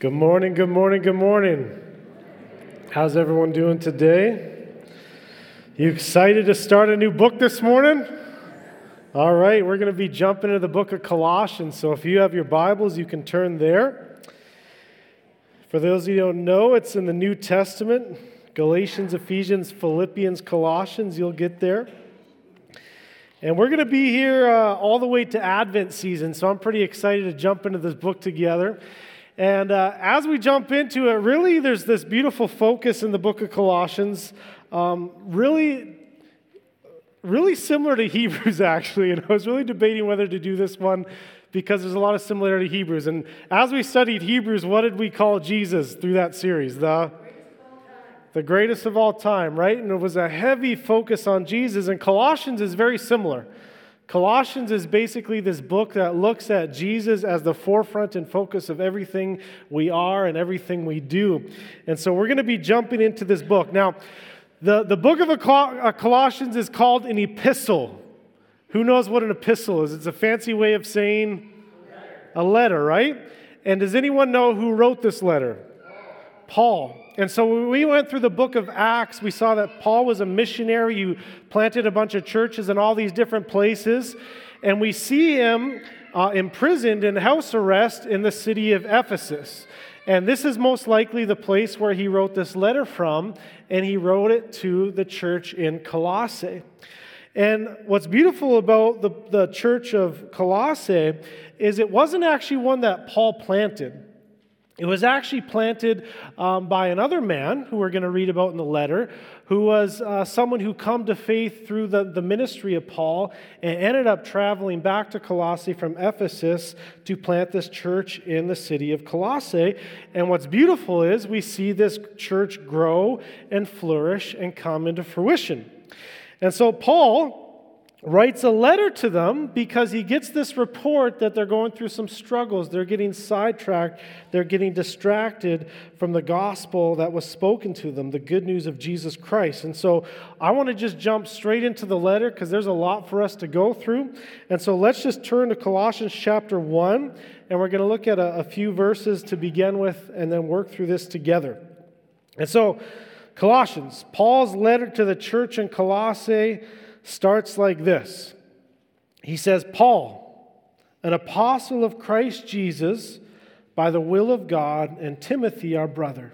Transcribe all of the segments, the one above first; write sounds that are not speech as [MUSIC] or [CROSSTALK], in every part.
Good morning, good morning, good morning. How's everyone doing today? You excited to start a new book this morning? All right, we're going to be jumping into the book of Colossians. So if you have your Bibles, you can turn there. For those of you who don't know, it's in the New Testament Galatians, Ephesians, Philippians, Colossians. You'll get there. And we're going to be here uh, all the way to Advent season, so I'm pretty excited to jump into this book together. And uh, as we jump into it, really, there's this beautiful focus in the book of Colossians, um, really, really similar to [LAUGHS] Hebrews, actually. And I was really debating whether to do this one because there's a lot of similarity to Hebrews. And as we studied Hebrews, what did we call Jesus through that series? The the greatest of all time, right? And it was a heavy focus on Jesus. And Colossians is very similar. Colossians is basically this book that looks at Jesus as the forefront and focus of everything we are and everything we do. And so we're going to be jumping into this book. Now, the, the book of uh, Colossians is called an epistle. Who knows what an epistle is? It's a fancy way of saying a letter, right? And does anyone know who wrote this letter? Paul. And so when we went through the book of Acts, we saw that Paul was a missionary who planted a bunch of churches in all these different places. And we see him uh, imprisoned in house arrest in the city of Ephesus. And this is most likely the place where he wrote this letter from, and he wrote it to the church in Colossae. And what's beautiful about the, the church of Colossae is it wasn't actually one that Paul planted. It was actually planted um, by another man who we're going to read about in the letter, who was uh, someone who come to faith through the, the ministry of Paul and ended up traveling back to Colossae from Ephesus to plant this church in the city of Colossae. And what's beautiful is we see this church grow and flourish and come into fruition. And so Paul writes a letter to them because he gets this report that they're going through some struggles. They're getting sidetracked. They're getting distracted from the gospel that was spoken to them, the good news of Jesus Christ. And so I want to just jump straight into the letter because there's a lot for us to go through. And so let's just turn to Colossians chapter 1, and we're going to look at a, a few verses to begin with and then work through this together. And so, Colossians, Paul's letter to the church in Colossae starts like this He says, Paul, an apostle of Christ Jesus, by the will of God, and Timothy, our brother,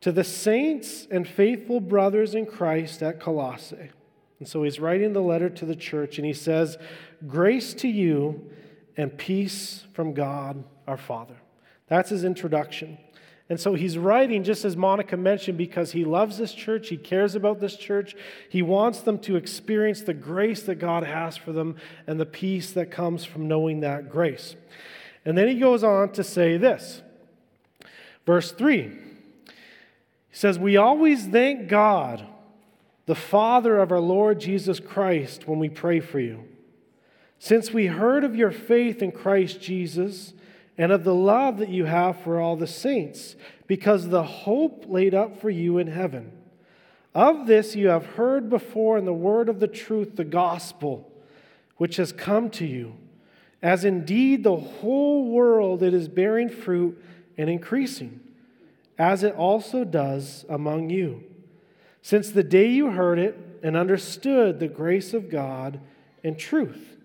to the saints and faithful brothers in Christ at Colossae. And so he's writing the letter to the church, and he says, Grace to you and peace from God our Father. That's his introduction. And so he's writing, just as Monica mentioned, because he loves this church, he cares about this church, he wants them to experience the grace that God has for them and the peace that comes from knowing that grace. And then he goes on to say this. Verse 3 he says, We always thank God, the Father of our Lord Jesus Christ, when we pray for you. Since we heard of your faith in Christ Jesus, and of the love that you have for all the saints, because the hope laid up for you in heaven. Of this you have heard before in the word of the truth, the gospel, which has come to you, as indeed the whole world it is bearing fruit and increasing, as it also does among you. Since the day you heard it and understood the grace of God and truth,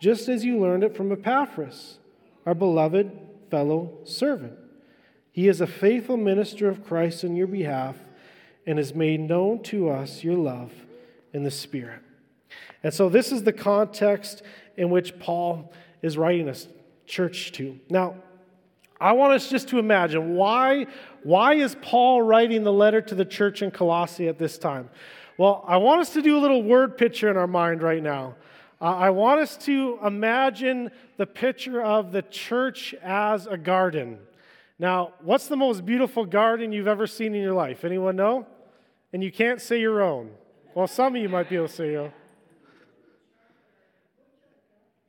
just as you learned it from Epaphras our beloved fellow servant. He is a faithful minister of Christ on your behalf and has made known to us your love in the Spirit. And so, this is the context in which Paul is writing us church to. Now, I want us just to imagine why, why is Paul writing the letter to the church in Colossae at this time? Well, I want us to do a little word picture in our mind right now. Uh, I want us to imagine the picture of the church as a garden. Now, what's the most beautiful garden you've ever seen in your life? Anyone know? And you can't say your own. Well, some of you might be able to say your own.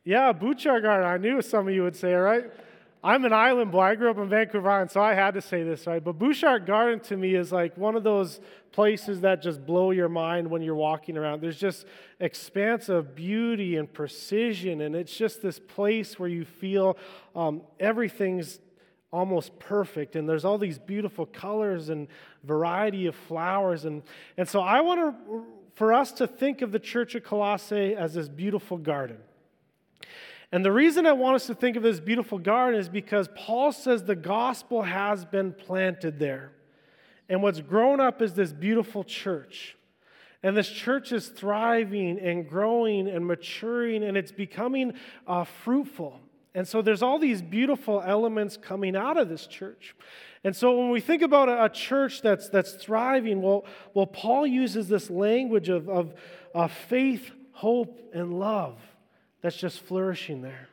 Yeah, Butchart Garden. I knew some of you would say it, right? I'm an island boy. I grew up in Vancouver Island, so I had to say this, right? But Butchart Garden to me is like one of those places that just blow your mind when you're walking around. There's just expansive beauty and precision, and it's just this place where you feel um, everything's almost perfect and there's all these beautiful colors and variety of flowers and, and so i want to for us to think of the church of colossae as this beautiful garden and the reason i want us to think of this beautiful garden is because paul says the gospel has been planted there. And what's grown up is this beautiful church. And this church is thriving and growing and maturing and it's becoming uh, fruitful. And so there's all these beautiful elements coming out of this church. And so when we think about a, a church that's, that's thriving, well, well, Paul uses this language of, of, of faith, hope, and love that's just flourishing there.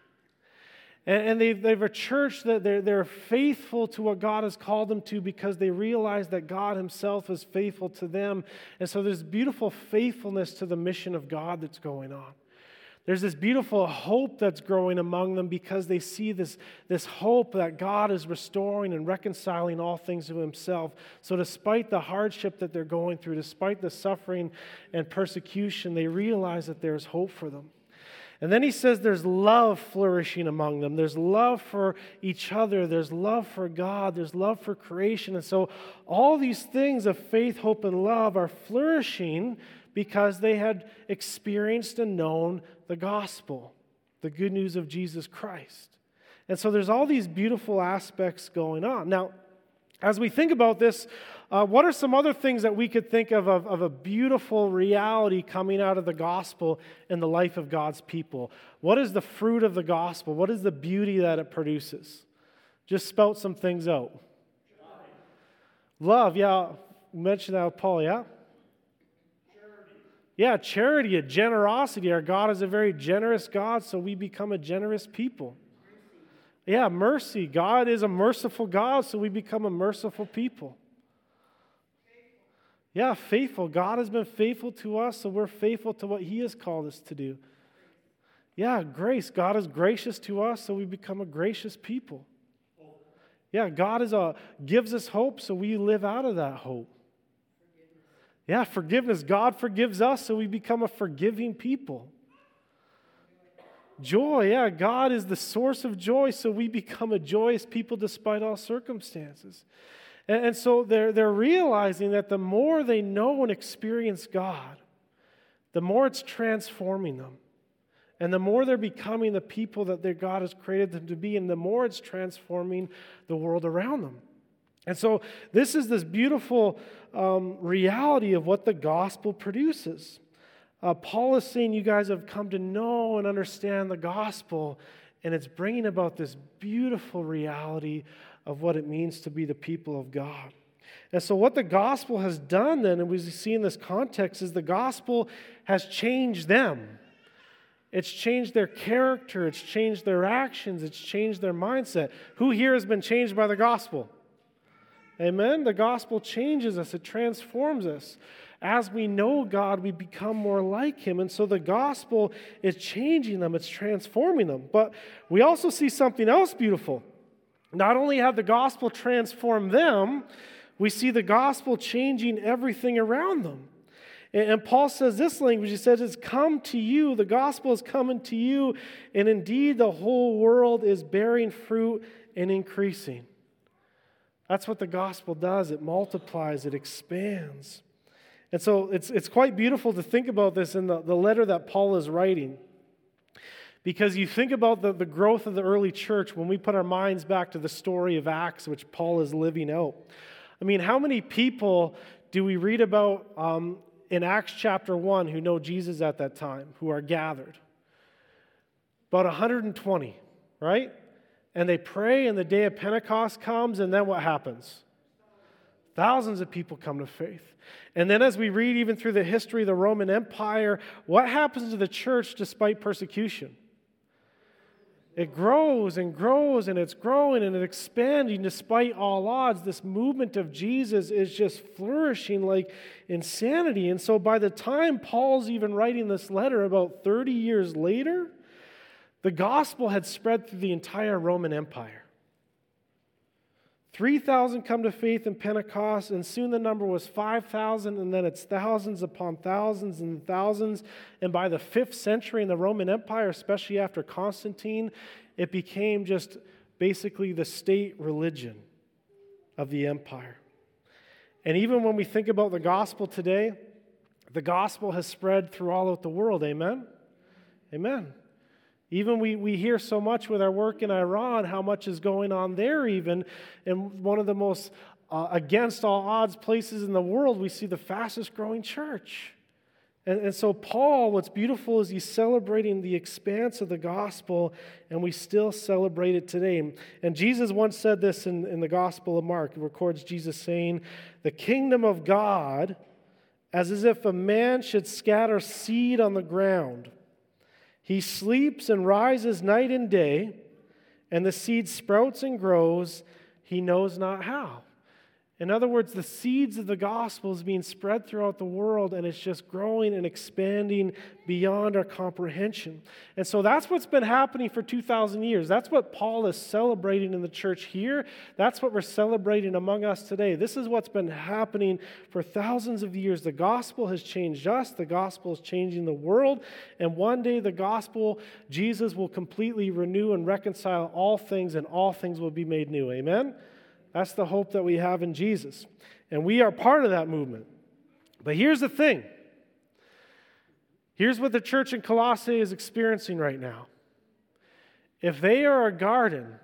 And, and they've, they've a church that they're, they're faithful to what God has called them to because they realize that God Himself is faithful to them. And so there's beautiful faithfulness to the mission of God that's going on. There's this beautiful hope that's growing among them because they see this, this hope that God is restoring and reconciling all things to Himself. So, despite the hardship that they're going through, despite the suffering and persecution, they realize that there's hope for them. And then he says there's love flourishing among them. There's love for each other. There's love for God. There's love for creation. And so all these things of faith, hope, and love are flourishing because they had experienced and known the gospel, the good news of Jesus Christ. And so there's all these beautiful aspects going on. Now, as we think about this, uh, what are some other things that we could think of, of of a beautiful reality coming out of the gospel in the life of God's people? What is the fruit of the gospel? What is the beauty that it produces? Just spout some things out. Love, yeah. Mention that, with Paul, yeah? Yeah, charity, a generosity. Our God is a very generous God, so we become a generous people. Yeah, mercy. God is a merciful God, so we become a merciful people. Yeah, faithful. God has been faithful to us, so we're faithful to what He has called us to do. Yeah, grace. God is gracious to us, so we become a gracious people. Yeah, God is a, gives us hope, so we live out of that hope. Yeah, forgiveness. God forgives us, so we become a forgiving people. Joy, yeah, God is the source of joy, so we become a joyous people despite all circumstances. And, and so they're, they're realizing that the more they know and experience God, the more it's transforming them. And the more they're becoming the people that their God has created them to be, and the more it's transforming the world around them. And so, this is this beautiful um, reality of what the gospel produces. Uh, Paul is saying you guys have come to know and understand the gospel, and it's bringing about this beautiful reality of what it means to be the people of God. And so, what the gospel has done then, and we see in this context, is the gospel has changed them. It's changed their character, it's changed their actions, it's changed their mindset. Who here has been changed by the gospel? Amen? The gospel changes us, it transforms us. As we know God, we become more like Him. And so the gospel is changing them, it's transforming them. But we also see something else beautiful. Not only have the gospel transformed them, we see the gospel changing everything around them. And Paul says this language, he says, It's come to you, the gospel is coming to you, and indeed the whole world is bearing fruit and increasing. That's what the gospel does it multiplies, it expands. And so it's, it's quite beautiful to think about this in the, the letter that Paul is writing. Because you think about the, the growth of the early church when we put our minds back to the story of Acts, which Paul is living out. I mean, how many people do we read about um, in Acts chapter 1 who know Jesus at that time, who are gathered? About 120, right? and they pray, and the day of Pentecost comes, and then what happens? Thousands of people come to faith. And then, as we read even through the history of the Roman Empire, what happens to the church despite persecution? It grows and grows and it's growing and it's expanding despite all odds. This movement of Jesus is just flourishing like insanity. And so, by the time Paul's even writing this letter about 30 years later, the gospel had spread through the entire Roman Empire. 3,000 come to faith in Pentecost, and soon the number was 5,000, and then it's thousands upon thousands and thousands. And by the fifth century in the Roman Empire, especially after Constantine, it became just basically the state religion of the empire. And even when we think about the gospel today, the gospel has spread through all of the world. Amen? Amen. Even we, we hear so much with our work in Iran, how much is going on there, even. in one of the most uh, against all odds places in the world, we see the fastest growing church. And, and so, Paul, what's beautiful is he's celebrating the expanse of the gospel, and we still celebrate it today. And Jesus once said this in, in the Gospel of Mark. It records Jesus saying, The kingdom of God, as if a man should scatter seed on the ground. He sleeps and rises night and day, and the seed sprouts and grows, he knows not how. In other words, the seeds of the gospel is being spread throughout the world and it's just growing and expanding beyond our comprehension. And so that's what's been happening for 2,000 years. That's what Paul is celebrating in the church here. That's what we're celebrating among us today. This is what's been happening for thousands of years. The gospel has changed us, the gospel is changing the world. And one day, the gospel, Jesus will completely renew and reconcile all things, and all things will be made new. Amen? That's the hope that we have in Jesus. And we are part of that movement. But here's the thing here's what the church in Colossae is experiencing right now. If they are a garden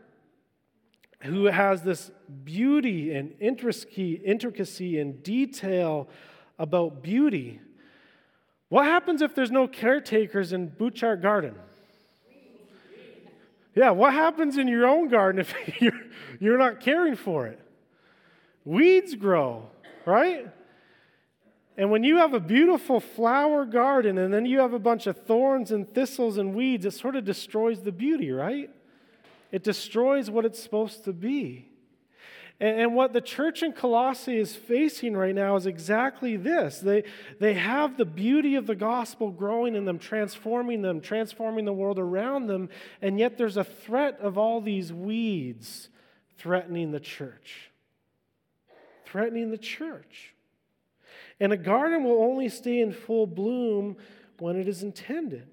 who has this beauty and intricacy and detail about beauty, what happens if there's no caretakers in Butchart Garden? Yeah, what happens in your own garden if [LAUGHS] you're, you're not caring for it? Weeds grow, right? And when you have a beautiful flower garden and then you have a bunch of thorns and thistles and weeds, it sort of destroys the beauty, right? It destroys what it's supposed to be. And, and what the church in Colossae is facing right now is exactly this. They, they have the beauty of the gospel growing in them, transforming them, transforming the world around them, and yet there's a threat of all these weeds threatening the church. Threatening the church. And a garden will only stay in full bloom when it is intended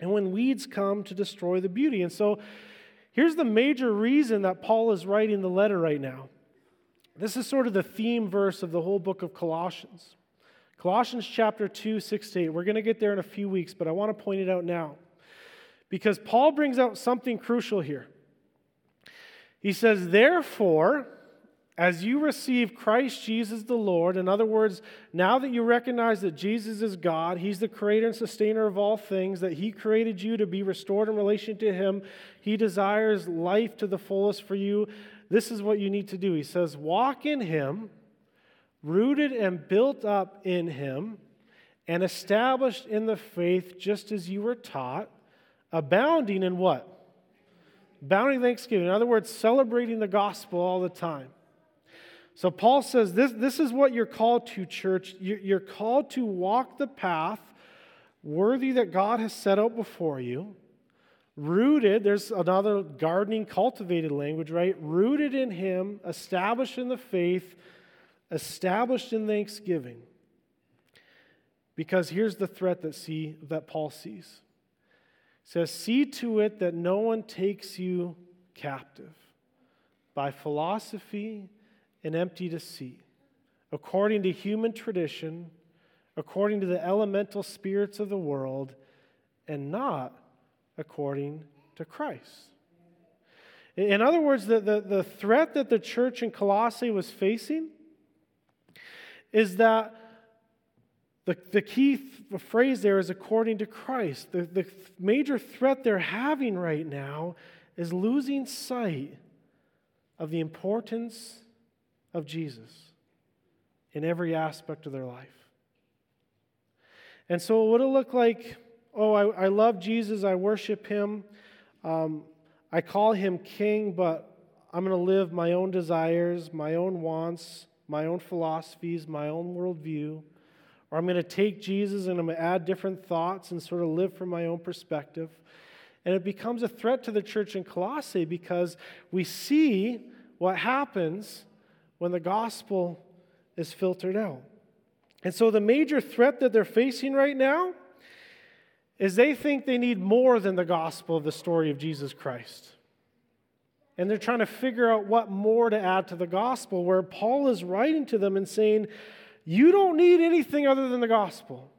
and when weeds come to destroy the beauty. And so Here's the major reason that Paul is writing the letter right now. This is sort of the theme verse of the whole book of Colossians. Colossians chapter 2, 6 to 8. We're going to get there in a few weeks, but I want to point it out now. Because Paul brings out something crucial here. He says, Therefore, as you receive Christ Jesus the Lord, in other words, now that you recognize that Jesus is God, He's the creator and sustainer of all things, that He created you to be restored in relation to Him, He desires life to the fullest for you. This is what you need to do. He says, Walk in Him, rooted and built up in Him, and established in the faith just as you were taught, abounding in what? Abounding thanksgiving. In other words, celebrating the gospel all the time. So Paul says this, this is what you're called to, church. You're called to walk the path worthy that God has set out before you. Rooted, there's another gardening, cultivated language, right? Rooted in Him, established in the faith, established in thanksgiving. Because here's the threat that see that Paul sees. He says, See to it that no one takes you captive by philosophy and empty deceit, according to human tradition, according to the elemental spirits of the world, and not according to Christ. In other words, the, the, the threat that the church in Colossae was facing is that the, the key th- phrase there is according to Christ. The, the major threat they're having right now is losing sight of the importance of Jesus in every aspect of their life. And so, what it look like? Oh, I, I love Jesus, I worship him, um, I call him king, but I'm going to live my own desires, my own wants, my own philosophies, my own worldview. Or I'm going to take Jesus and I'm going to add different thoughts and sort of live from my own perspective. And it becomes a threat to the church in Colossae because we see what happens when the gospel is filtered out. And so the major threat that they're facing right now is they think they need more than the gospel of the story of Jesus Christ. and they're trying to figure out what more to add to the gospel, where Paul is writing to them and saying, You don't need anything other than the gospel.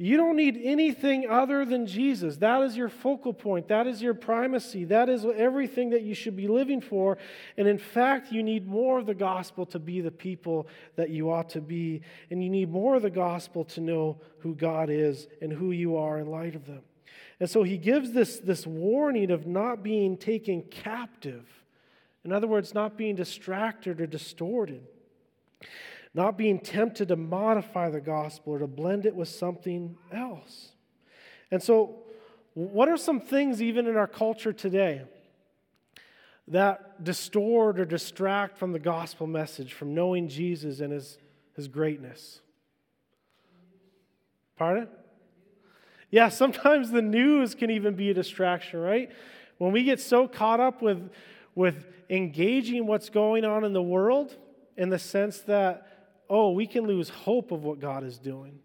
You don't need anything other than Jesus. That is your focal point. That is your primacy. That is everything that you should be living for. And in fact, you need more of the gospel to be the people that you ought to be. And you need more of the gospel to know who God is and who you are in light of them. And so he gives this, this warning of not being taken captive. In other words, not being distracted or distorted not being tempted to modify the gospel or to blend it with something else. And so, what are some things, even in our culture today, that distort or distract from the gospel message, from knowing Jesus and his, his greatness? Pardon? Yeah, sometimes the news can even be a distraction, right? When we get so caught up with, with engaging what's going on in the world, in the sense that oh, we can lose hope of what God is doing.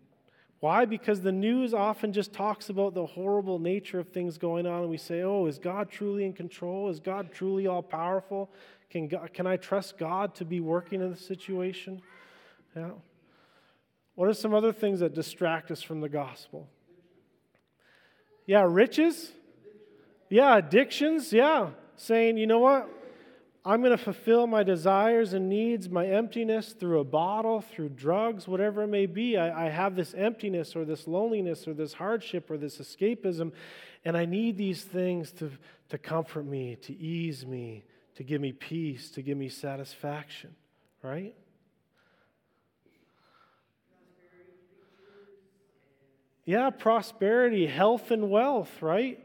Why? Because the news often just talks about the horrible nature of things going on, and we say, oh, is God truly in control? Is God truly all powerful? Can, God, can I trust God to be working in the situation? Yeah. What are some other things that distract us from the gospel? Yeah, riches. Yeah, addictions. Yeah, saying, you know what? I'm going to fulfill my desires and needs, my emptiness through a bottle, through drugs, whatever it may be. I, I, have this emptiness or this loneliness or this hardship or this escapism, and I need these things to, to comfort me, to ease me, to give me peace, to give me satisfaction, right? Yeah, prosperity, health, and wealth, right?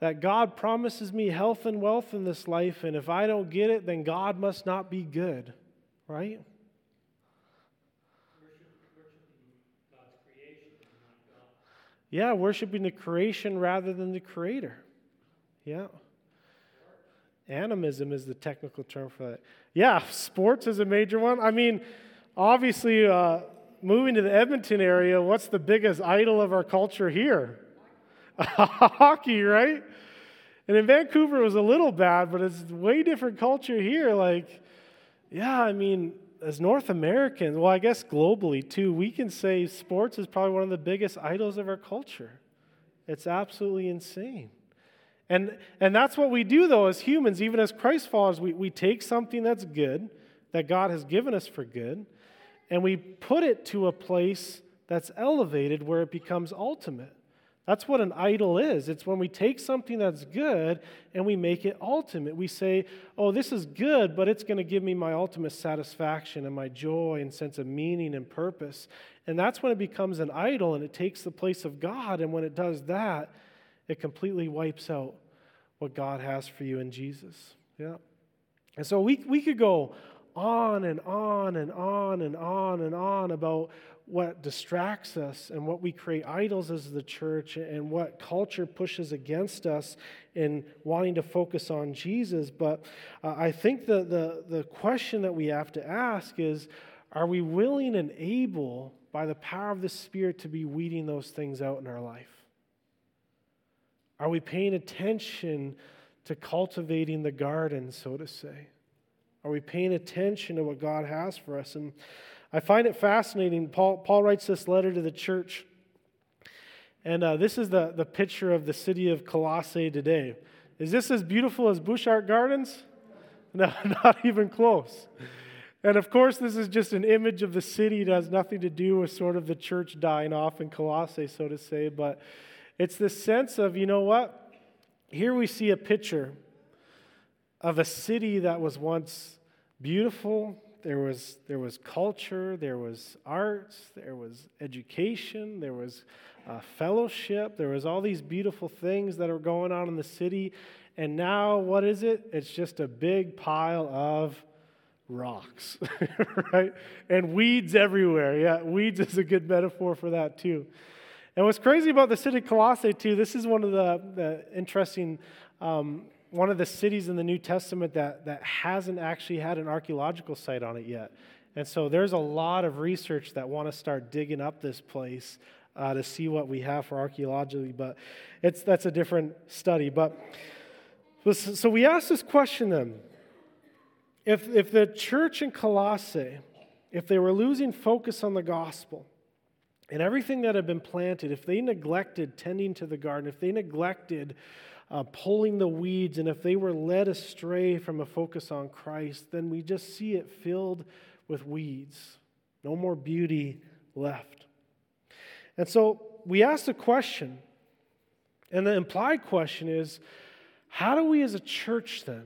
That God promises me health and wealth in this life, and if I don't get it, then God must not be good, right? Yeah, worshiping the creation rather than the creator. Yeah. Animism is the technical term for that. Yeah, sports is a major one. I mean, obviously, uh, moving to the Edmonton area, what's the biggest idol of our culture here? [LAUGHS] Hockey, right? And in Vancouver, it was a little bad, but it's way different culture here. Like, yeah, I mean, as North Americans, well, I guess globally too, we can say sports is probably one of the biggest idols of our culture. It's absolutely insane. And, and that's what we do, though, as humans, even as Christ followers. We, we take something that's good, that God has given us for good, and we put it to a place that's elevated where it becomes ultimate. That's what an idol is. It's when we take something that's good and we make it ultimate. We say, oh, this is good, but it's going to give me my ultimate satisfaction and my joy and sense of meaning and purpose. And that's when it becomes an idol and it takes the place of God. And when it does that, it completely wipes out what God has for you in Jesus. Yeah. And so we, we could go on and on and on and on and on about what distracts us and what we create idols as the church and what culture pushes against us in wanting to focus on Jesus. But uh, I think the, the, the question that we have to ask is are we willing and able, by the power of the Spirit, to be weeding those things out in our life? Are we paying attention to cultivating the garden, so to say? Are we paying attention to what God has for us? And I find it fascinating. Paul, Paul writes this letter to the church. And uh, this is the, the picture of the city of Colossae today. Is this as beautiful as Butchart Gardens? [LAUGHS] No, [LAUGHS] not even close. And of course, this is just an image of the city. It has nothing to do with sort of the church dying off in Colossae, so to say. But it's this sense of, you know what? Here we see a picture of a city that was once beautiful, there was, there was culture, there was arts, there was education, there was uh, fellowship, there was all these beautiful things that are going on in the city. And now, what is it? It's just a big pile of rocks, [LAUGHS] right? And weeds everywhere. Yeah, weeds is a good metaphor for that, too. And what's crazy about the city of Colossae, too, this is one of the, the interesting um, one of the cities in the New Testament that, that hasn't actually had an archaeological site on it yet. And so there's a lot of research that want to start digging up this place uh, to see what we have for archaeology, but it's, that's a different study. But So we asked this question then. If, if the church in Colossae, if they were losing focus on the gospel and everything that had been planted, if they neglected tending to the garden, if they neglected uh, pulling the weeds, and if they were led astray from a focus on Christ, then we just see it filled with weeds. No more beauty left. And so we ask the question, and the implied question is how do we as a church then?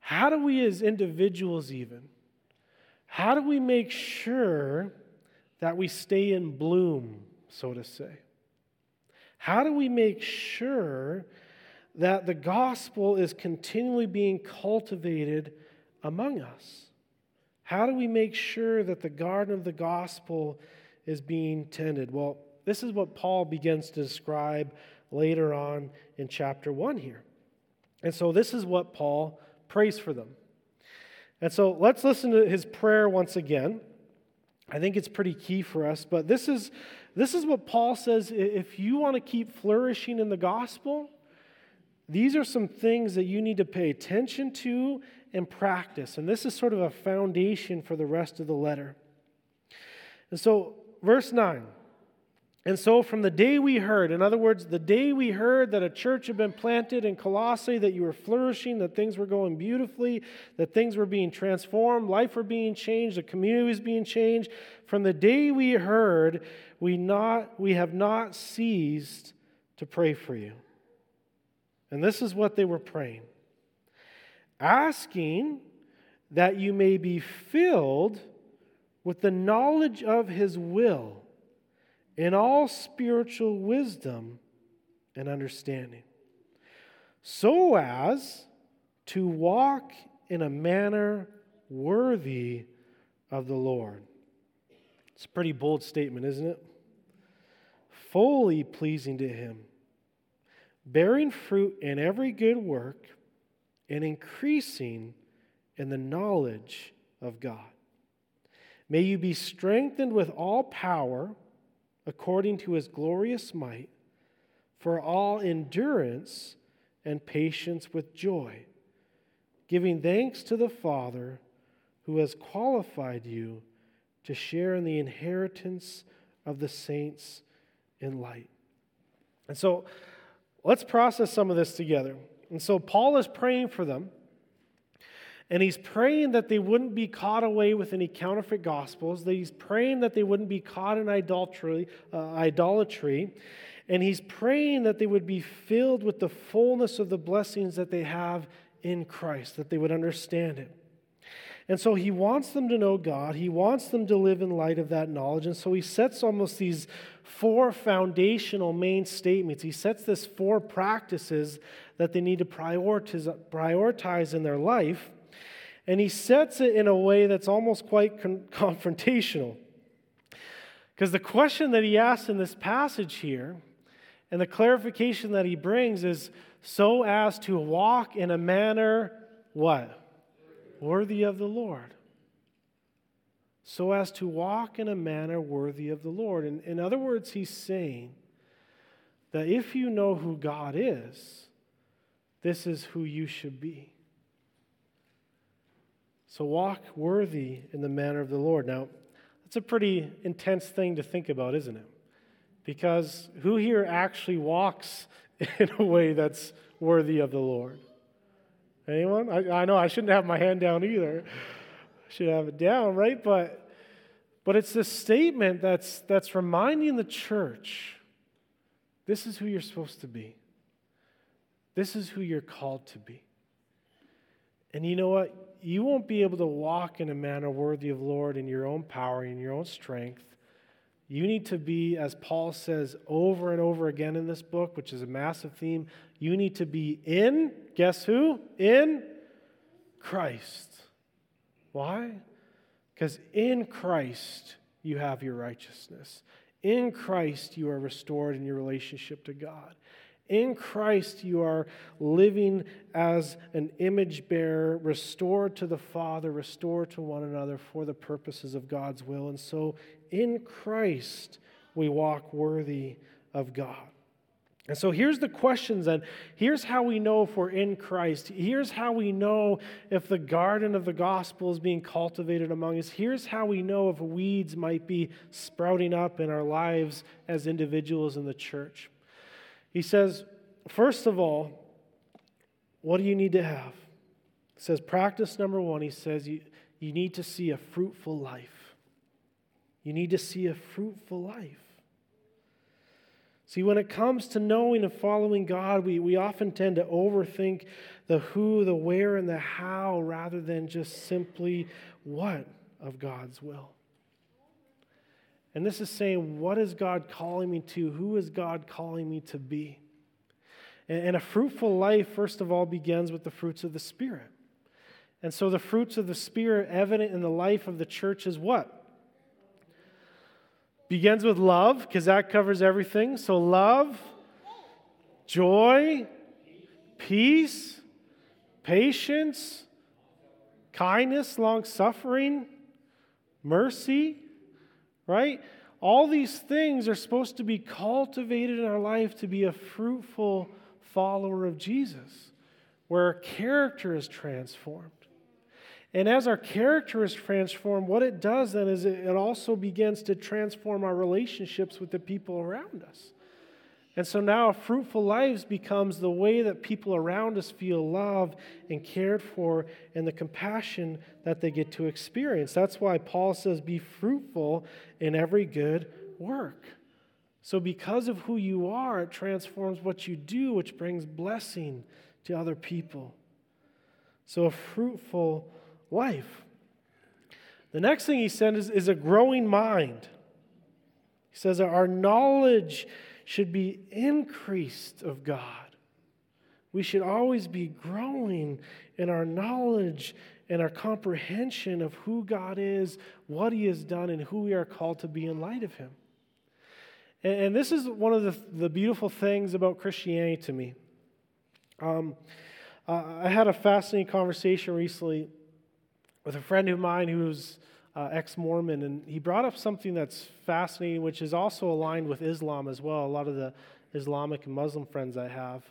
How do we as individuals, even? How do we make sure that we stay in bloom, so to say? How do we make sure that the gospel is continually being cultivated among us? How do we make sure that the garden of the gospel is being tended? Well, this is what Paul begins to describe later on in chapter 1 here. And so, this is what Paul prays for them. And so, let's listen to his prayer once again. I think it's pretty key for us, but this is this is what Paul says if you want to keep flourishing in the gospel, these are some things that you need to pay attention to and practice. And this is sort of a foundation for the rest of the letter. And so, verse 9 and so, from the day we heard, in other words, the day we heard that a church had been planted in Colossae, that you were flourishing, that things were going beautifully, that things were being transformed, life were being changed, the community was being changed, from the day we heard, we, not, we have not ceased to pray for you. And this is what they were praying asking that you may be filled with the knowledge of his will in all spiritual wisdom and understanding, so as to walk in a manner worthy of the Lord. It's a pretty bold statement, isn't it? Fully pleasing to Him, bearing fruit in every good work, and increasing in the knowledge of God. May you be strengthened with all power according to his glorious might, for all endurance and patience with joy, giving thanks to the Father who has qualified you to share in the inheritance of the saints in light. And so let's process some of this together. And so Paul is praying for them. And he's praying that they wouldn't be caught away with any counterfeit gospels. That he's praying that they wouldn't be caught in idolatry, uh, idolatry. And he's praying that they would be filled with the fullness of the blessings that they have in Christ, that they would understand it. And so he wants them to know God. He wants them to live in light of that knowledge. And so he sets almost these four foundational main statements. He sets this four practices that they need to prioritize, in their life. And he sets it in a way that's almost quite con- [LAUGHS] confrontational. Because the question that he asks in this passage here, and the clarification that he brings is so as to walk in a manner, what? Worthy of the Lord. So as to walk in a manner worthy of the Lord. And in other words, he's saying that if you know who God is, this is who you should be. So walk worthy in the manner of the Lord. Now, that's a pretty intense thing to think about, isn't it? Because who here actually walks [LAUGHS] in a way that's worthy of the Lord? Anyone? I, I know I shouldn't have my hand down either. I should have it down, right? But but it's this statement that's that's reminding the church this is who you're supposed to be. This is who you're called to be. And you know what? You won't be able to walk in a manner worthy of Lord in your own power, in your own strength. You need to be, as Paul says over and over again in this book, which is a massive theme, you need to be in, guess who? In Christ. Why? Because in Christ you have your righteousness. In Christ you are restored in your relationship to God. In Christ, you are living as an image bearer, restored to the Father, restored to one another for the purposes of God's will. And so, in Christ, we walk worthy of God. And so here's the questions, and here's how we know if we're in Christ. Here's how we know if the garden of the gospel is being cultivated among us. Here's how we know if weeds might be sprouting up in our lives as individuals in the church. He says, first of all, what do you need to have? He says, practice number one, he says, you, you need to see a fruitful life. You need to see a fruitful life. See, when it comes to knowing and following God, we, we often tend to overthink the who, the where, and the how rather than just simply what of God's will. And this is saying, what is God calling me to? Who is God calling me to be? And, and a fruitful life, first of all, begins with the fruits of the Spirit. And so the fruits of the Spirit evident in the life of the church is what? Begins with love, because that covers everything. So, love, joy, peace, patience, kindness, long suffering, mercy, right? All these things are supposed to be cultivated in our life to be a fruitful follower of Jesus, where our character is transformed. And as our character is transformed, what it does then is it also begins to transform our relationships with the people around us. And so now fruitful lives becomes the way that people around us feel loved and cared for and the compassion that they get to experience. That's why Paul says, be fruitful in every good work. So, because of who you are, it transforms what you do, which brings blessing to other people. So, a fruitful life. The next thing he said is, is a growing mind. He says our knowledge should be increased of God. We should always be growing in our knowledge and our comprehension of who God is, what He has done, and who we are called to be in light of Him. And, and this is one of the, the beautiful things about Christianity to me. Um, uh, I had a fascinating conversation recently with a friend of mine who's uh, ex Mormon, and he brought up something that's fascinating, which is also aligned with Islam as well. A lot of the Islamic and Muslim friends I have,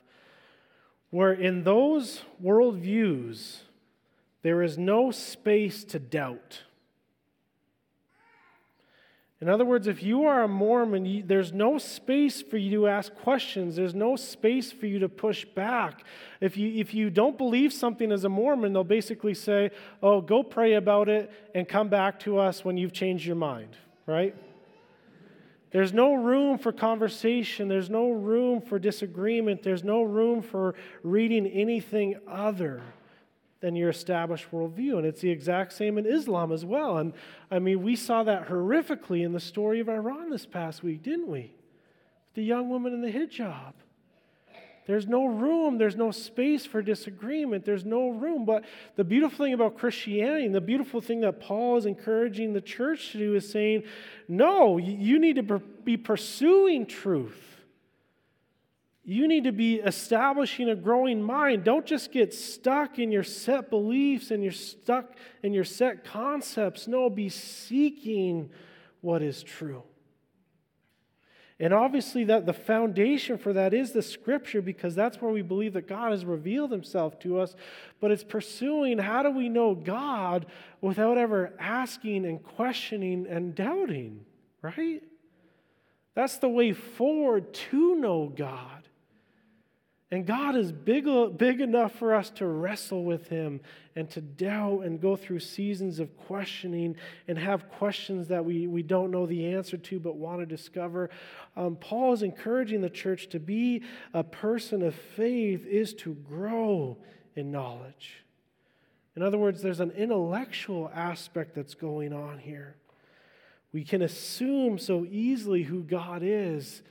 where in those worldviews, there is no space to doubt. In other words, if you are a Mormon, you, there's no space for you to ask questions. There's no space for you to push back. If you, if you don't believe something as a Mormon, they'll basically say, oh, go pray about it and come back to us when you've changed your mind, right? There's no room for conversation. There's no room for disagreement. There's no room for reading anything other than your established worldview. And it's the exact same in Islam as well. And I mean, we saw that horrifically in the story of Iran this past week, didn't we? The young woman in the hijab. There's no room, there's no space for disagreement, there's no room. But the beautiful thing about Christianity, and the beautiful thing that Paul is encouraging the church to do, is saying, no, you need to be pursuing truth. You need to be establishing a growing mind. Don't just get stuck in your set beliefs and you're stuck in your set concepts. No, be seeking what is true. And obviously that the foundation for that is the scripture because that's where we believe that God has revealed himself to us, but it's pursuing how do we know God without ever asking and questioning and doubting, right? That's the way forward to know God. And God is big, big enough for us to wrestle with Him and to doubt and go through seasons of questioning and have questions that we, we don't know the answer to but want to discover. Um, Paul is encouraging the church to be a person of faith is to grow in knowledge. In other words, there's an intellectual aspect that's going on here. We can assume so easily who God is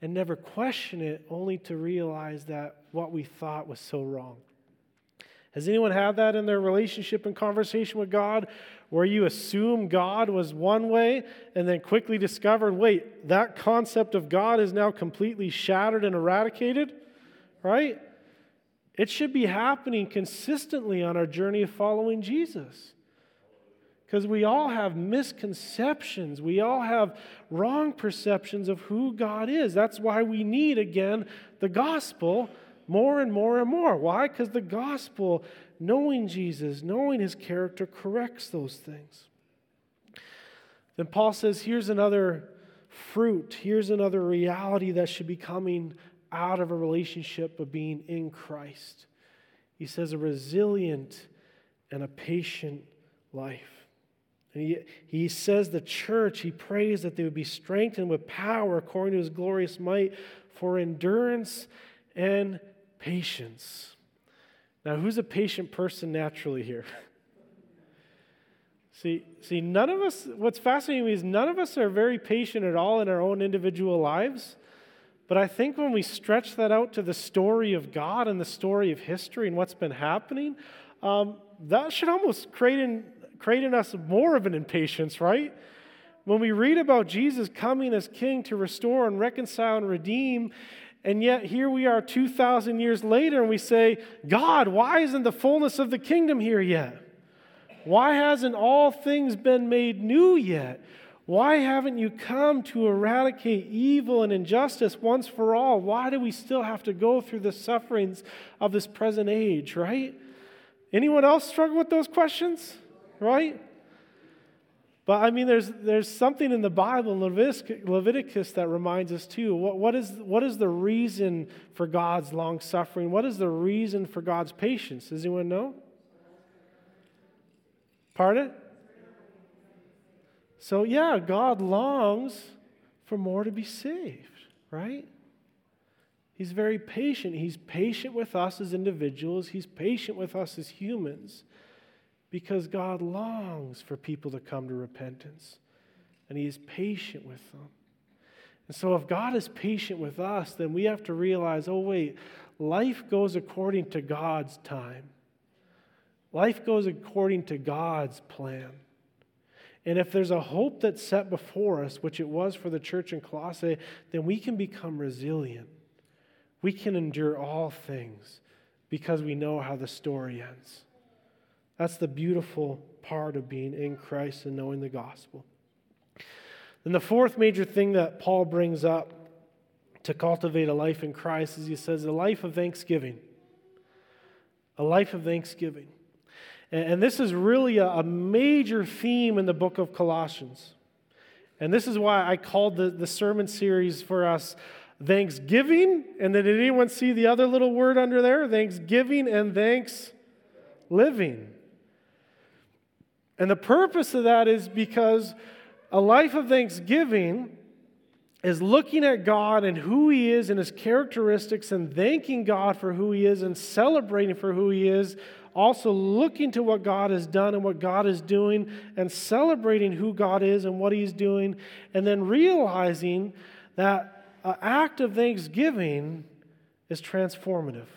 and never question it, only to realize that what we thought was so wrong. Has anyone had that in their relationship and conversation with God where you assume God was one way and then quickly discovered, wait, that concept of God is now completely shattered and eradicated? Right? It should be happening consistently on our journey of following Jesus. Because we all have misconceptions. We all have wrong perceptions of who God is. That's why we need, again, the gospel more and more and more. Why? Because the gospel, knowing Jesus, knowing his character, corrects those things. Then Paul says, here's another fruit, here's another reality that should be coming out of a relationship of being in Christ. He says, a resilient and a patient life. He, he says the church, he prays that they would be strengthened with power according to his glorious might for endurance and patience. Now, who's a patient person naturally here? [LAUGHS] see, see, none of us, what's fascinating is none of us are very patient at all in our own individual lives. But I think when we stretch that out to the story of God and the story of history and what's been happening, um, that should almost create in, create in us more of an impatience, right? When we read about Jesus coming as king to restore and reconcile and redeem, and yet here we are 2,000 years later and we say, God, why isn't the fullness of the kingdom here yet? Why hasn't all things been made new yet? Why haven't you come to eradicate evil and injustice once for all? Why do we still have to go through the sufferings of this present age, right? Anyone else struggle with those questions, right? But I mean, there's, there's something in the Bible, Leviticus, Leviticus that reminds us too. What, what, is, what is the reason for God's long suffering? What is the reason for God's patience? Does anyone know? Pardon? So, yeah, God longs for more to be saved, right? He's very patient. He's patient with us as individuals, He's patient with us as humans because God longs for people to come to repentance and He is patient with them. And so, if God is patient with us, then we have to realize oh, wait, life goes according to God's time. Life goes according to God's plan. And if there's a hope that's set before us, which it was for the church in Colossae, then we can become resilient. We can endure all things because we know how the story ends. That's the beautiful part of being in Christ and knowing the gospel. Then the fourth major thing that Paul brings up to cultivate a life in Christ is he says a life of thanksgiving. A life of thanksgiving. And this is really a, major theme in the book of Colossians. And this is why I called the, the sermon series for us Thanksgiving. And then did anyone see the other little word under there? Thanksgiving and thanks living. And the purpose of that is because a life of thanksgiving is looking at God and who He is and His characteristics and thanking God for who He is and celebrating for who He is also looking to what God has done and what God is doing and celebrating who God is and what He's doing, and then realizing that an act of thanksgiving is transformative.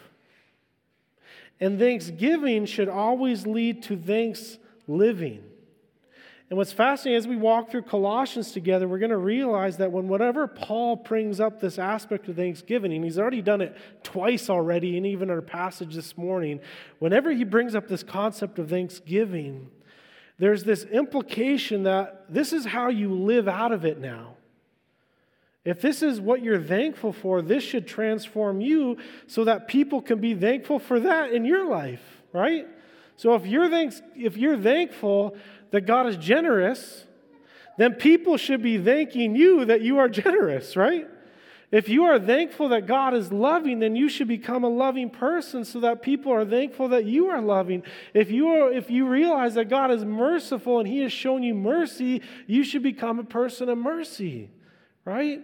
And thanksgiving should always lead to thanks living. And what's fascinating as we walk through Colossians together, we're going to realize that when whatever Paul brings up this aspect of thanksgiving, and he's already done it twice already, and even our passage this morning, whenever he brings up this concept of thanksgiving, there's this implication that this is how you live out of it now. If this is what you're thankful for, this should transform you so that people can be thankful for that in your life, right? So if you're, thanks, if you're thankful that God is generous, then people should be thanking you that you are generous, right? If you are thankful that God is loving, then you should become a loving person so that people are thankful that you are loving. If you, are, if you realize that God is merciful and He has shown you mercy, you should become a person of mercy, right?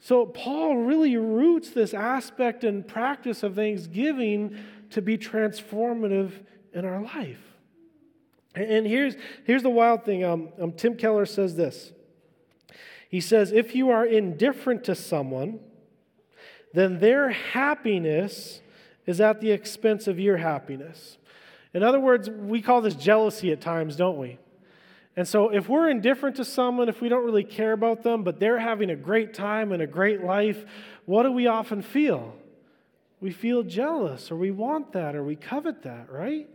So Paul really roots this aspect and practice of thanksgiving to be transformative in our life. And here's, here's the wild thing um, um, Tim Keller says this. He says, If you are indifferent to someone, then their happiness is at the expense of your happiness. In other words, we call this jealousy at times, don't we? And so, if we're indifferent to someone, if we don't really care about them, but they're having a great time and a great life, what do we often feel? We feel jealous, or we want that, or we covet that, right?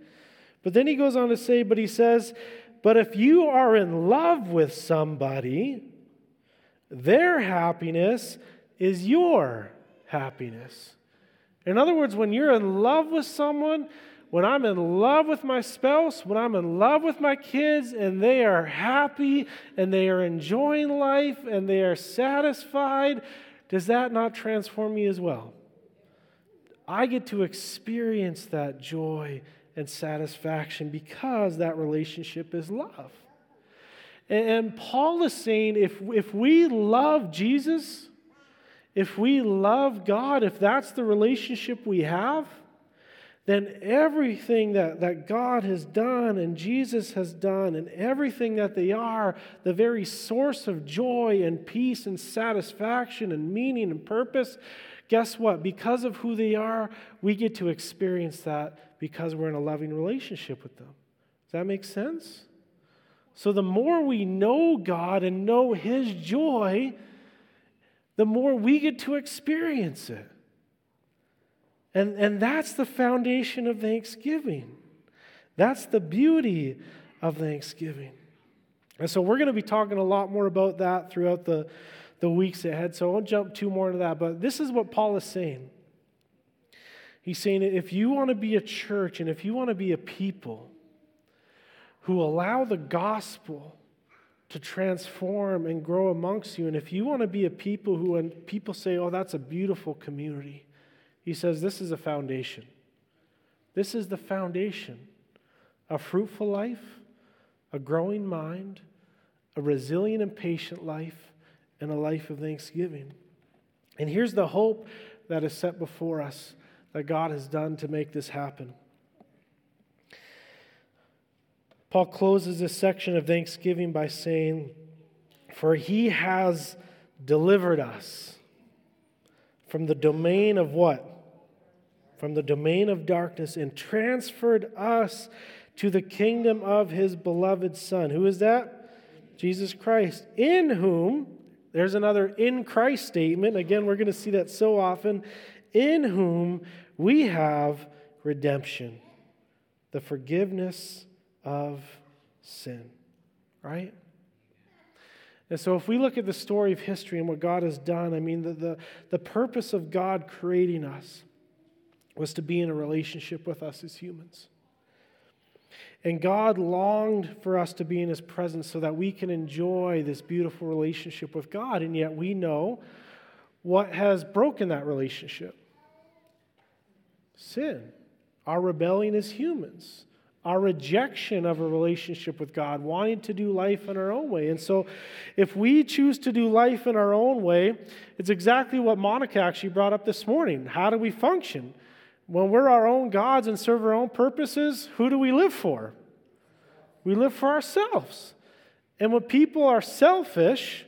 But then he goes on to say, but he says, But if you are in love with somebody, their happiness is your happiness. In other words, when you're in love with someone, when I'm in love with my spouse, when I'm in love with my kids, and they are happy and they are enjoying life and they are satisfied, does that not transform me as well? I get to experience that joy and satisfaction because that relationship is love. And Paul is saying if, if we love Jesus, if we love God, if that's the relationship we have, then everything that, that God has done and Jesus has done and everything that they are, the very source of joy and peace and satisfaction and meaning and purpose, guess what? Because of who they are, we get to experience that because we're in a loving relationship with them. Does that make sense? So the more we know God and know His joy, the more we get to experience it. And, and that's the foundation of Thanksgiving. That's the beauty of Thanksgiving. And so we're going to be talking a lot more about that throughout the, the weeks ahead. So I won't jump too more into that. But this is what Paul is saying. He's saying if you want to be a church and if you want to be a people who allow the gospel to transform and grow amongst you, and if you want to be a people who, when people say, oh, that's a beautiful community, he says, This is a foundation. This is the foundation. A fruitful life, a growing mind, a resilient and patient life, and a life of thanksgiving. And here's the hope that is set before us that God has done to make this happen. Paul closes this section of thanksgiving by saying, For he has delivered us from the domain of what? from the domain of darkness and transferred us to the kingdom of his beloved Son. Who is that? Jesus Christ, in whom, there's another in Christ statement. Again, we're going to see that so often. In whom we have redemption, the forgiveness of sin. Right? And so, if we look at the story of history and what God has done, I mean, the, the, the purpose of God creating us was to be in a relationship with us as humans. And God longed for us to be in His presence so that we can enjoy this beautiful relationship with God. And yet we know what has broken that relationship sin, our rebellion as humans, our rejection of a relationship with God, wanting to do life in our own way. And so if we choose to do life in our own way, it's exactly what Monica actually brought up this morning. How do we function? When we're our own gods and serve our own purposes, who do we live for? We live for ourselves. And when people are selfish,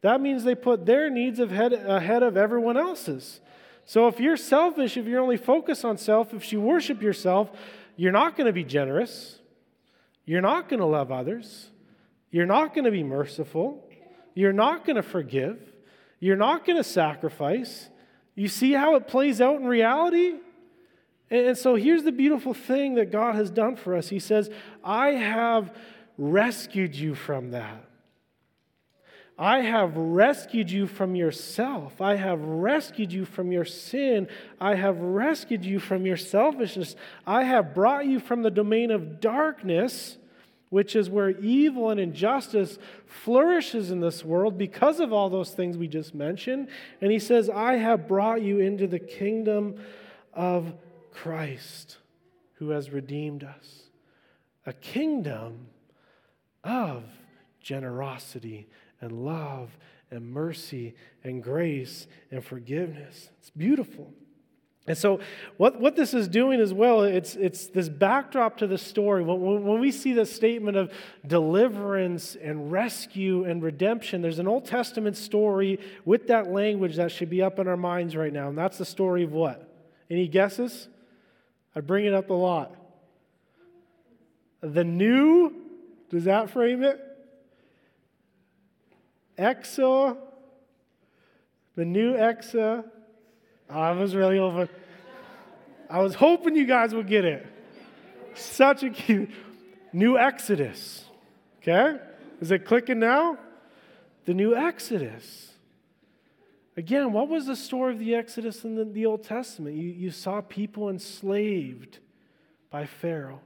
that means they put their needs ahead of everyone else's. So if you're selfish, if you're only focused on self, if you worship yourself, you're not going to be generous. You're not going to love others. You're not going to be merciful. You're not going to forgive. You're not going to sacrifice. You see how it plays out in reality? And so here's the beautiful thing that God has done for us. He says, I have rescued you from that. I have rescued you from yourself. I have rescued you from your sin. I have rescued you from your selfishness. I have brought you from the domain of darkness, which is where evil and injustice flourishes in this world because of all those things we just mentioned. And he says, I have brought you into the kingdom of Christ who has redeemed us. A kingdom of generosity and love and mercy and grace and forgiveness. It's beautiful. And so, what, what this is doing as well, it's, it's this backdrop to the story. When, when we see the statement of deliverance and rescue and redemption, there's an Old Testament story with that language that should be up in our minds right now. And that's the story of what? Any guesses? I bring it up a lot. The new, does that frame it? Exa, the new Exa. I was really over. I was hoping you guys would get it. Such a cute new Exodus. Okay? Is it clicking now? The new Exodus. Again, what was the story of the Exodus in the, the Old Testament? You, you saw people enslaved by Pharaoh,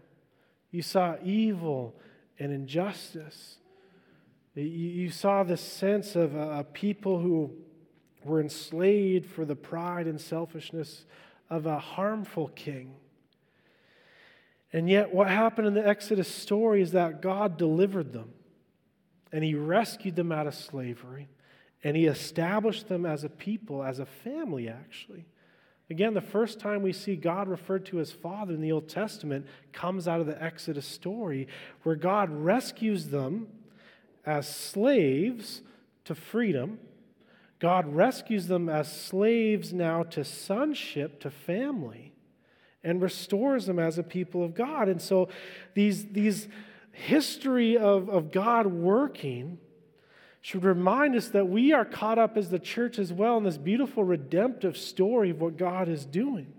you saw evil and injustice. You, you saw the sense of a people who were enslaved for the pride and selfishness of a harmful king. And yet, what happened in the Exodus story is that God delivered them and He rescued them out of slavery and He established them as a people, as a family, actually. Again, the first time we see God referred to as Father in the Old Testament comes out of the Exodus story, where God rescues them as slaves to freedom. God rescues them as slaves now to sonship, to family and restores them as a people of God. And so these, these history of, of God working should remind us that we are caught up as the church as well in this beautiful redemptive story of what God is doing.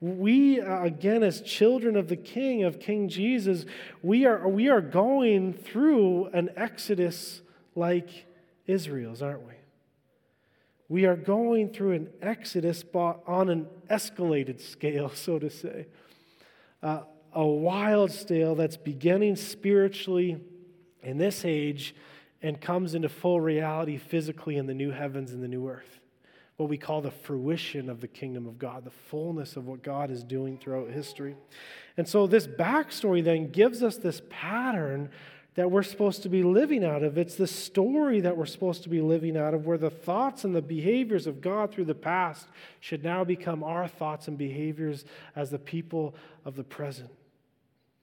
We, uh, again, as children of the King, of King Jesus, we are, we are going through an exodus like Israel's, aren't we? We are going through an exodus on an escalated scale, [LAUGHS] so to say. Uh, a wild scale that's beginning spiritually in this age and comes into full reality physically in the new heavens and the new earth. What we call the fruition of the kingdom of God, the fullness of what God is doing throughout history. And so, this backstory then gives us this pattern that we're supposed to be living out of. It's the story that we're supposed to be living out of, where the thoughts and the behaviors of God through the past should now become our thoughts and behaviors as the people of the present.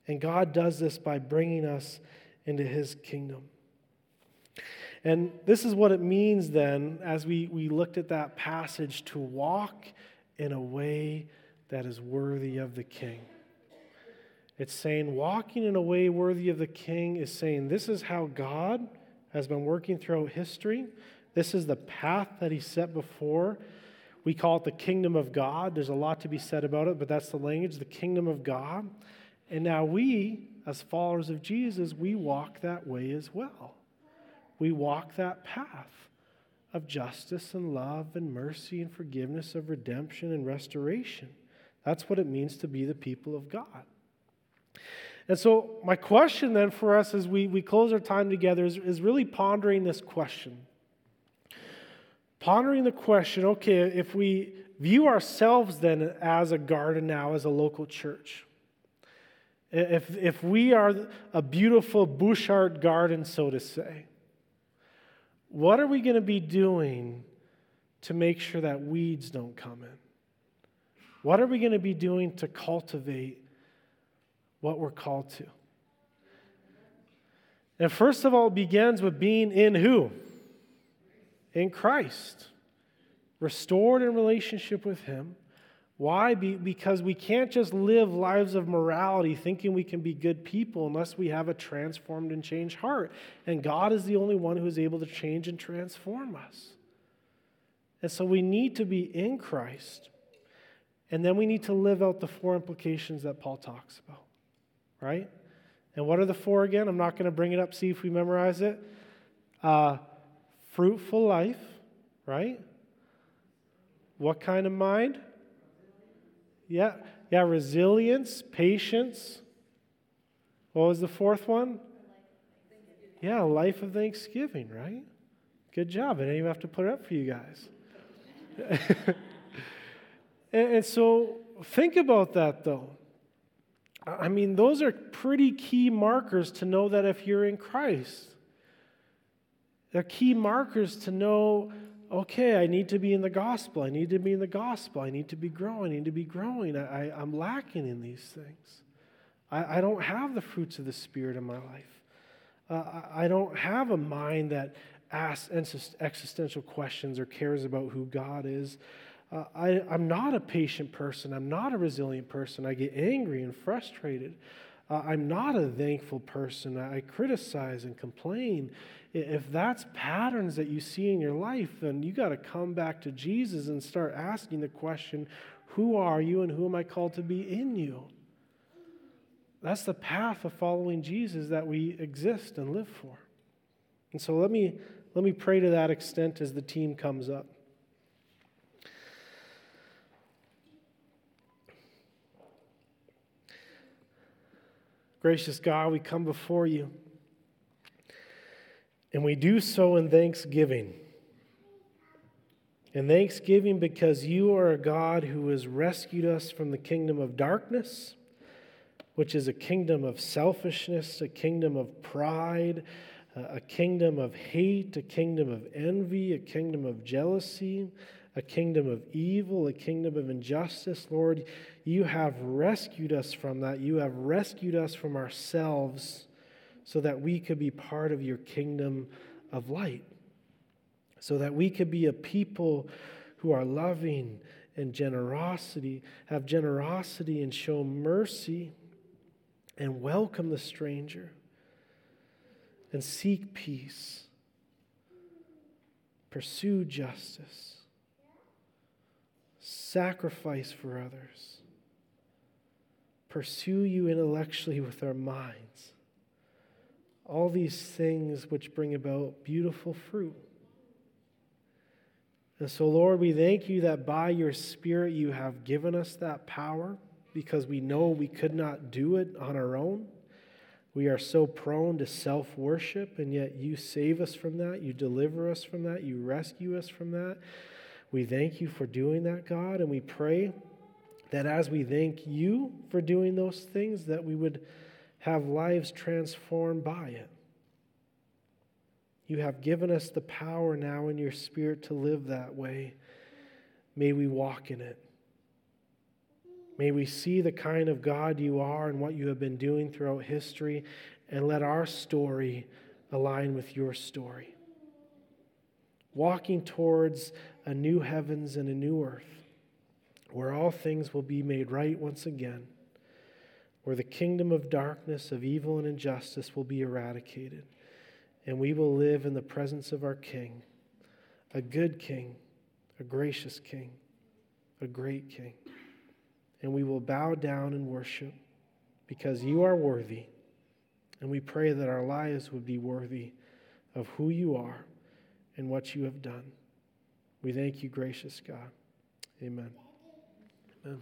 And God does this by bringing us into his kingdom. And this is what it means then, as we, we looked at that passage, to walk in a way that is worthy of the king. It's saying walking in a way worthy of the king is saying this is how God has been working throughout history. This is the path that he set before. We call it the kingdom of God. There's a lot to be said about it, but that's the language, the kingdom of God. And now we, as followers of Jesus, we walk that way as well. We walk that path of justice and love and mercy and forgiveness, of redemption and restoration. That's what it means to be the people of God. And so, my question then for us as we, we close our time together is, is really pondering this question. Pondering the question okay, if we view ourselves then as a garden now, as a local church, if, if we are a beautiful Butchart garden, so to say, what are we going to be doing to make sure that weeds don't come in? What are we going to be doing to cultivate what we're called to. And first of all, it begins with being in who? In Christ. Restored in relationship with Him. Why? because we can't just live lives of morality thinking we can be good people unless we have a transformed and changed heart. And God is the only one who is able to change and transform us. And so we need to be in Christ. And then we need to live out the four implications that Paul talks about right? And what are the four again? I'm not going to bring it up, see if we memorize it. Uh, fruitful life, right? What kind of mind? Yeah, yeah, resilience, patience. What was the fourth one? Yeah, life of thanksgiving, right? Good job. I didn't even have to put it up for you guys. [LAUGHS] and, and so think about that though. I mean, those are pretty key markers to know that if you're in Christ. They're key markers to know, okay, I need to be in the gospel. I need to be in the gospel. I need to be growing. I need to be growing. I, am lacking in these things. I, I, don't have the fruits of the Spirit in my life. Uh, I don't have a mind that asks existential questions or cares about who God is. Uh, I, I'm not a patient person. I'm not a resilient person. I get angry and frustrated. Uh, I'm not a thankful person. I criticize and complain. If that's patterns that you see in your life, then you got to come back to Jesus and start asking the question who are you and who am I called to be in you? That's the path of following Jesus that we exist and live for. And so let me, let me pray to that extent as the team comes up. Gracious God, we come before you, and we do so in thanksgiving. In thanksgiving because you are a God who has rescued us from the kingdom of darkness, which is a kingdom of selfishness, a kingdom of pride, a kingdom of hate, a kingdom of envy, a kingdom of jealousy, a kingdom of evil, a kingdom of injustice. Lord, you have rescued us from that. You have rescued us from ourselves so that we could be part of your kingdom of light, so that we could be a people who are loving and generosity, have generosity and show mercy and welcome the stranger and seek peace, pursue justice sacrifice for others, pursue you intellectually with our minds. All these things which bring about beautiful fruit. And so, Lord, we thank you that by your Spirit you have given us that power because we know we could not do it on our own. We are so prone to self worship, and yet you save us from that. You deliver us from that. You rescue us from that. We thank you for doing that, God, and we pray that as we thank you for doing those things, that we would have lives transformed by it. You have given us the power now in your spirit to live that way. May we walk in it. May we see the kind of God you are and what you have been doing throughout history, and let our story align with your story. Walking towards a new heavens and a new earth, where all things will be made right once again, where the kingdom of darkness, of evil, and injustice will be eradicated, and we will live in the presence of our King, a good King, a gracious King, a great King. And we will bow down and worship because you are worthy. And we pray that our lives would be worthy of who you are and what you have done. We thank you, gracious God. Amen. Amen.